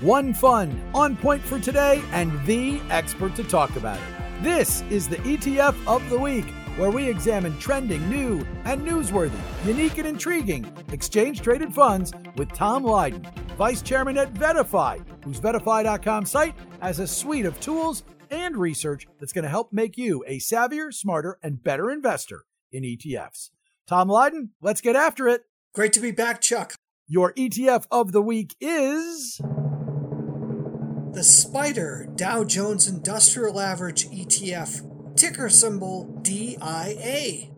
One fund, on point for today, and the expert to talk about it. This is the ETF of the Week, where we examine trending, new, and newsworthy, unique, and intriguing exchange traded funds with Tom Lydon, Vice Chairman at VettaFi, whose VettaFi.com site has a suite of tools and research that's going to help make you a savvier, smarter, and better investor in ETFs. Tom Lydon, let's get after it. Great to be back, Chuck. Your ETF of the week is. The SPDR Dow Jones Industrial Average ETF, ticker symbol DIA.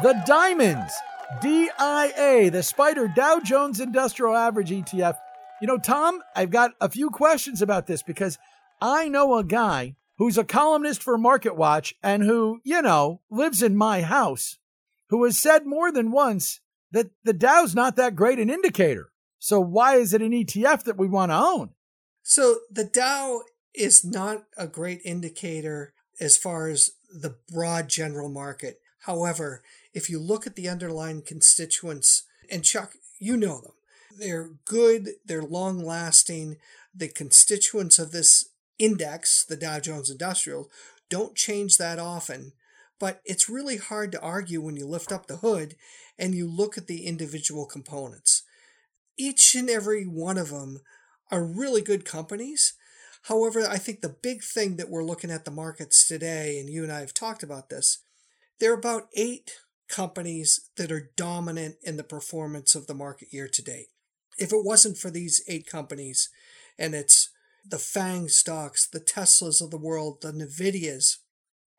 The Diamonds, DIA, the SPDR Dow Jones Industrial Average ETF. You know, Tom, I've got a few questions about this because I know a guy who's a columnist for Market Watch and who, you know, lives in my house, who has said more than once that the Dow's not that great an indicator. So why is it an ETF that we want to own? So the Dow is not a great indicator as far as the broad general market. However, if you look at the underlying constituents, and Chuck, you know them, they're good, they're long lasting. The constituents of this index, the Dow Jones Industrial, don't change that often. But it's really hard to argue when you lift up the hood and you look at the individual components each and every one of them are really good companies. However, I think the big thing that we're looking at the markets today, and you and I have talked about this, there are about eight companies that are dominant in the performance of the market year to date. If it wasn't for these eight companies, and it's the FANG stocks, the Teslas of the world, the Nvidias,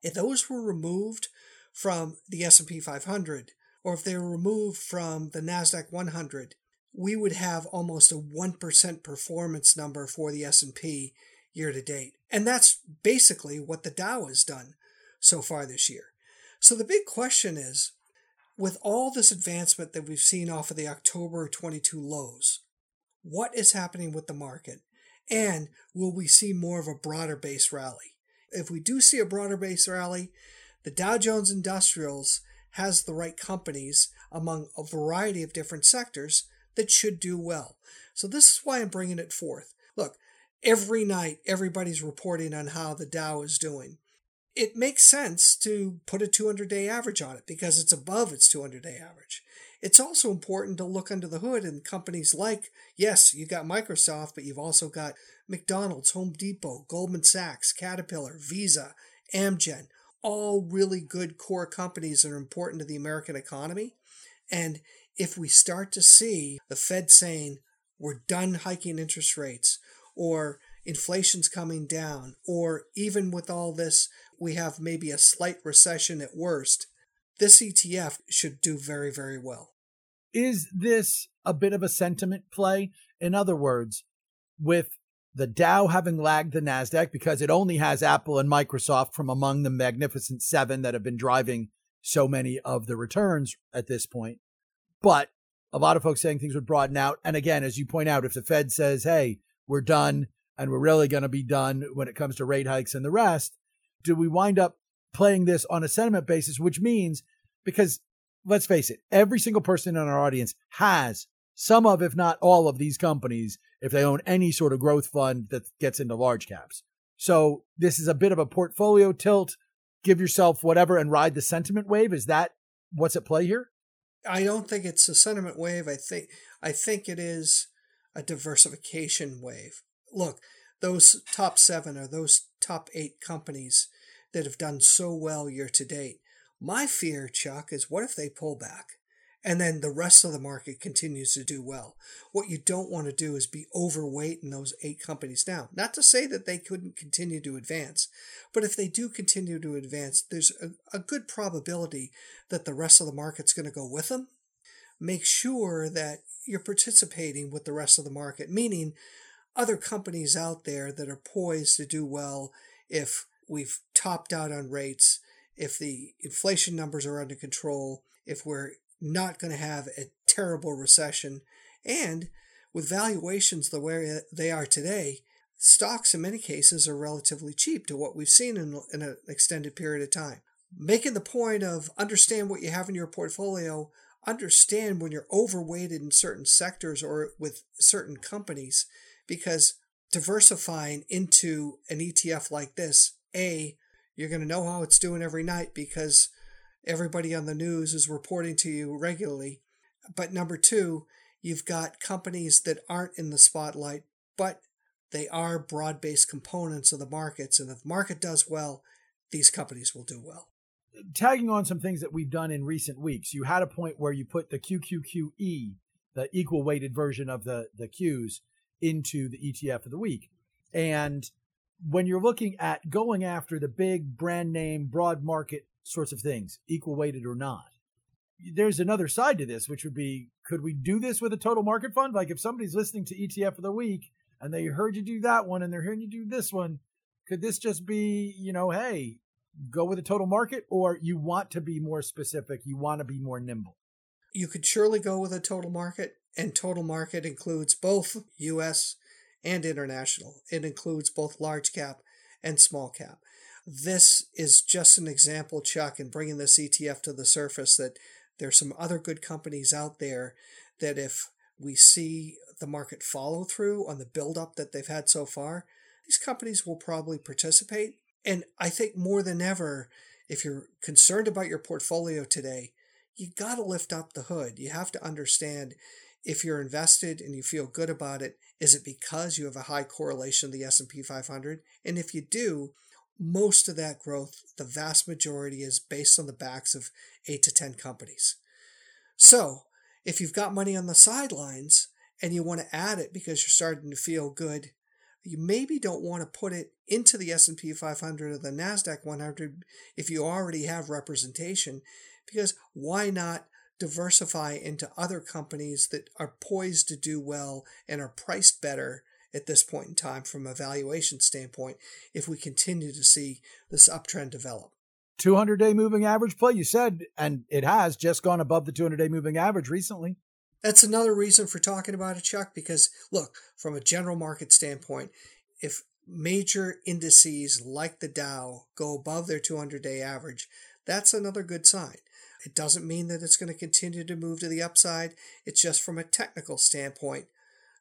if those were removed from the S&P 500, or if they were removed from the Nasdaq 100, we would have almost a 1% performance number for the S&P year to date. And that's basically what the Dow has done so far this year. So the big question is with all this advancement that we've seen off of the October 22 lows, what is happening with the market? And will we see more of a broader base rally? If we do see a broader base rally, the Dow Jones Industrials has the right companies among a variety of different sectors that should do well. So this is why I'm bringing it forth. Look, every night everybody's reporting on how the Dow is doing. It makes sense to put a 200 day average on it because it's above its 200 day average. It's also important to look under the hood and companies like, yes, you've got Microsoft, but you've also got McDonald's, Home Depot, Goldman Sachs, Caterpillar, Visa, Amgen, all really good core companies that are important to the American economy. And if we start to see the Fed saying we're done hiking interest rates or inflation's coming down, or even with all this, we have maybe a slight recession at worst, this ETF should do very, very well. Is this a bit of a sentiment play? In other words, with the Dow having lagged the NASDAQ because it only has Apple and Microsoft from among the magnificent seven that have been driving so many of the returns at this point. But a lot of folks saying things would broaden out. And again, as you point out, if the Fed says, hey, we're done and we're really going to be done when it comes to rate hikes and the rest, do we wind up playing this on a sentiment basis, which means because let's face it, every single person in our audience has some of, if not all of these companies, if they own any sort of growth fund that gets into large caps. So this is a bit of a portfolio tilt. Give yourself whatever and ride the sentiment wave. Is that what's at play here? I don't think it's a sentiment wave. I think I think it is a diversification wave. Look, those top seven are those top eight companies that have done so well year to date. My fear, Chuck, is what if they pull back? And then the rest of the market continues to do well. What you don't want to do is be overweight in those eight companies now. Not to say that they couldn't continue to advance, but if they do continue to advance, there's a, a good probability that the rest of the market's going to go with them. Make sure that you're participating with the rest of the market, meaning other companies out there that are poised to do well if we've topped out on rates, if the inflation numbers are under control, if we're not going to have a terrible recession. And with valuations the way they are today, stocks in many cases are relatively cheap to what we've seen in, in an extended period of time. Making the point of understand what you have in your portfolio, understand when you're overweighted in certain sectors or with certain companies because diversifying into an ETF like this, A, you're going to know how it's doing every night because everybody on the news is reporting to you regularly. But number two, you've got companies that aren't in the spotlight, but they are broad based components of the markets. And if the market does well, these companies will do well. Tagging on some things that we've done in recent weeks, you had a point where you put the QQQE, the equal weighted version of the, the Qs, into the ETF of the week. And when you're looking at going after the big brand name, broad market sorts of things, equal weighted or not, there's another side to this, which would be could we do this with a total market fund? Like if somebody's listening to ETF of the week and they heard you do that one and they're hearing you do this one, could this just be, you know, hey, go with a total market or you want to be more specific, you want to be more nimble? You could surely go with a total market, and total market includes both US and international. It includes both large cap and small cap. This is just an example, Chuck, in bringing this ETF to the surface that there's some other good companies out there that if we see the market follow through on the buildup that they've had so far, these companies will probably participate. And I think more than ever, if you're concerned about your portfolio today, you got to lift up the hood. You have to understand if you're invested and you feel good about it, is it because you have a high correlation to the S&P 500? And if you do, most of that growth, the vast majority is based on the backs of 8 to 10 companies. So, if you've got money on the sidelines and you want to add it because you're starting to feel good, you maybe don't want to put it into the S&P 500 or the Nasdaq 100 if you already have representation because why not diversify into other companies that are poised to do well and are priced better at this point in time from a valuation standpoint if we continue to see this uptrend develop. 200 day moving average play, you said, and it has just gone above the 200 day moving average recently. That's another reason for talking about it, Chuck, because look, from a general market standpoint, if major indices like the Dow go above their 200 day average, that's another good sign. It doesn't mean that it's going to continue to move to the upside. It's just from a technical standpoint,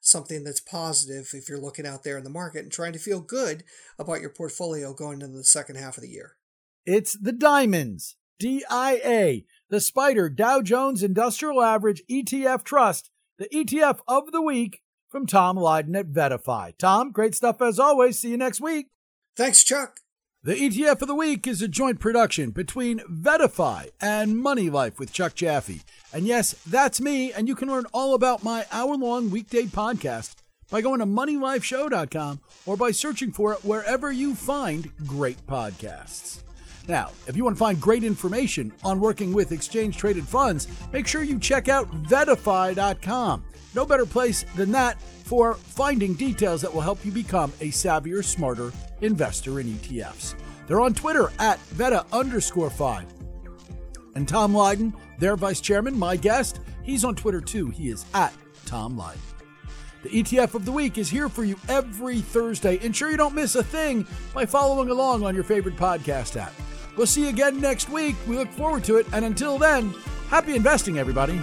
something that's positive if you're looking out there in the market and trying to feel good about your portfolio going into the second half of the year. It's the diamonds, DIA, the SPDR Dow Jones Industrial Average ETF Trust, the ETF of the week from Tom Lydon at VettaFi. Tom, great stuff as always. See you next week. Thanks, Chuck. The ETF of the Week is a joint production between VettaFi and Money Life with Chuck Jaffe. And yes, that's me, and you can learn all about my hour long weekday podcast by going to moneylifeshow.com or by searching for it wherever you find great podcasts. Now, if you want to find great information on working with exchange traded funds, make sure you check out VettaFi.com. No better place than that for finding details that will help you become a savvier, smarter investor in ETFs. They're on Twitter at Vetta underscore five. And Tom Lydon, their vice chairman, my guest, he's on Twitter too. He is at Tom Lydon. The ETF of the week is here for you every Thursday. Ensure you don't miss a thing by following along on your favorite podcast app. We'll see you again next week. We look forward to it. And until then, happy investing, everybody.